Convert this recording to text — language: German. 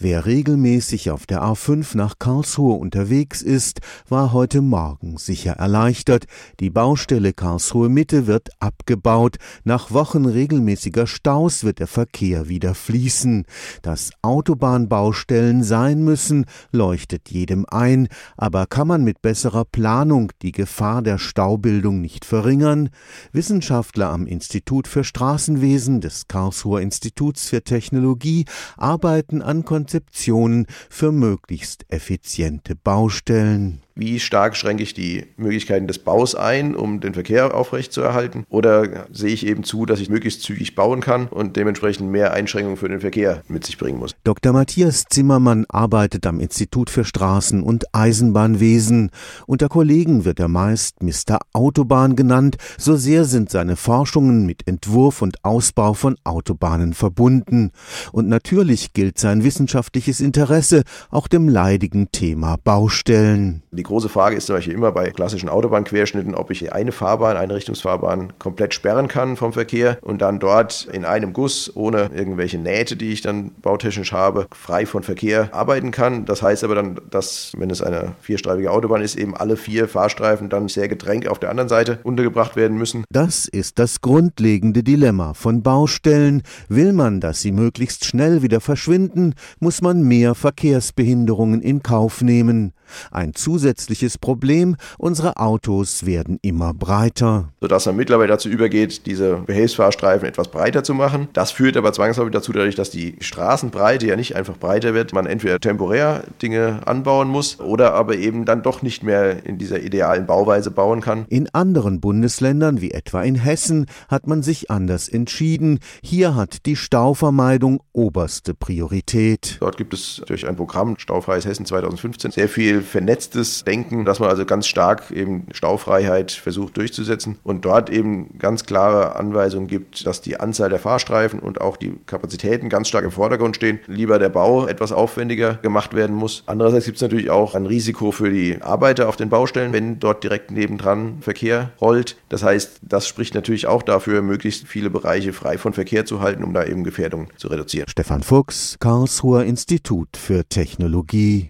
Wer regelmäßig auf der A5 nach Karlsruhe unterwegs ist, war heute Morgen sicher erleichtert. Die Baustelle Karlsruhe Mitte wird abgebaut. Nach Wochen regelmäßiger Staus wird der Verkehr wieder fließen. Dass Autobahnbaustellen sein müssen, leuchtet jedem ein. Aber kann man mit besserer Planung die Gefahr der Staubildung nicht verringern? Wissenschaftler am Institut für Straßenwesen des Karlsruher Instituts für Technologie arbeiten an Konzeptionen für möglichst effiziente Baustellen wie stark schränke ich die Möglichkeiten des Baus ein, um den Verkehr aufrechtzuerhalten? Oder sehe ich eben zu, dass ich möglichst zügig bauen kann und dementsprechend mehr Einschränkungen für den Verkehr mit sich bringen muss? Dr. Matthias Zimmermann arbeitet am Institut für Straßen- und Eisenbahnwesen. Unter Kollegen wird er meist Mr. Autobahn genannt, so sehr sind seine Forschungen mit Entwurf und Ausbau von Autobahnen verbunden. Und natürlich gilt sein wissenschaftliches Interesse auch dem leidigen Thema Baustellen. Die große Frage ist zum Beispiel immer bei klassischen Autobahnquerschnitten, ob ich eine Fahrbahn, eine Richtungsfahrbahn komplett sperren kann vom Verkehr und dann dort in einem Guss ohne irgendwelche Nähte, die ich dann bautechnisch habe, frei von Verkehr arbeiten kann. Das heißt aber dann, dass, wenn es eine vierstreifige Autobahn ist, eben alle vier Fahrstreifen dann sehr gedrängt auf der anderen Seite untergebracht werden müssen. Das ist das grundlegende Dilemma von Baustellen. Will man, dass sie möglichst schnell wieder verschwinden, muss man mehr Verkehrsbehinderungen in Kauf nehmen. Ein zusätzliches Problem, unsere Autos werden immer breiter. Sodass man mittlerweile dazu übergeht, diese Behelfsfahrstreifen etwas breiter zu machen. Das führt aber zwangsläufig dazu, dadurch, dass die Straßenbreite ja nicht einfach breiter wird, man entweder temporär Dinge anbauen muss oder aber eben dann doch nicht mehr in dieser idealen Bauweise bauen kann. In anderen Bundesländern, wie etwa in Hessen, hat man sich anders entschieden. Hier hat die Stauvermeidung oberste Priorität. Dort gibt es durch ein Programm Staufreies Hessen 2015 sehr viel vernetztes Denken, dass man also ganz stark eben Staufreiheit versucht durchzusetzen und dort eben ganz klare Anweisungen gibt, dass die Anzahl der Fahrstreifen und auch die Kapazitäten ganz stark im Vordergrund stehen. Lieber der Bau etwas aufwendiger gemacht werden muss. Andererseits gibt es natürlich auch ein Risiko für die Arbeiter auf den Baustellen, wenn dort direkt nebendran Verkehr rollt. Das heißt, das spricht natürlich auch dafür, möglichst viele Bereiche frei von Verkehr zu halten, um da eben Gefährdungen zu reduzieren. Stefan Fuchs, Karlsruher Institut für Technologie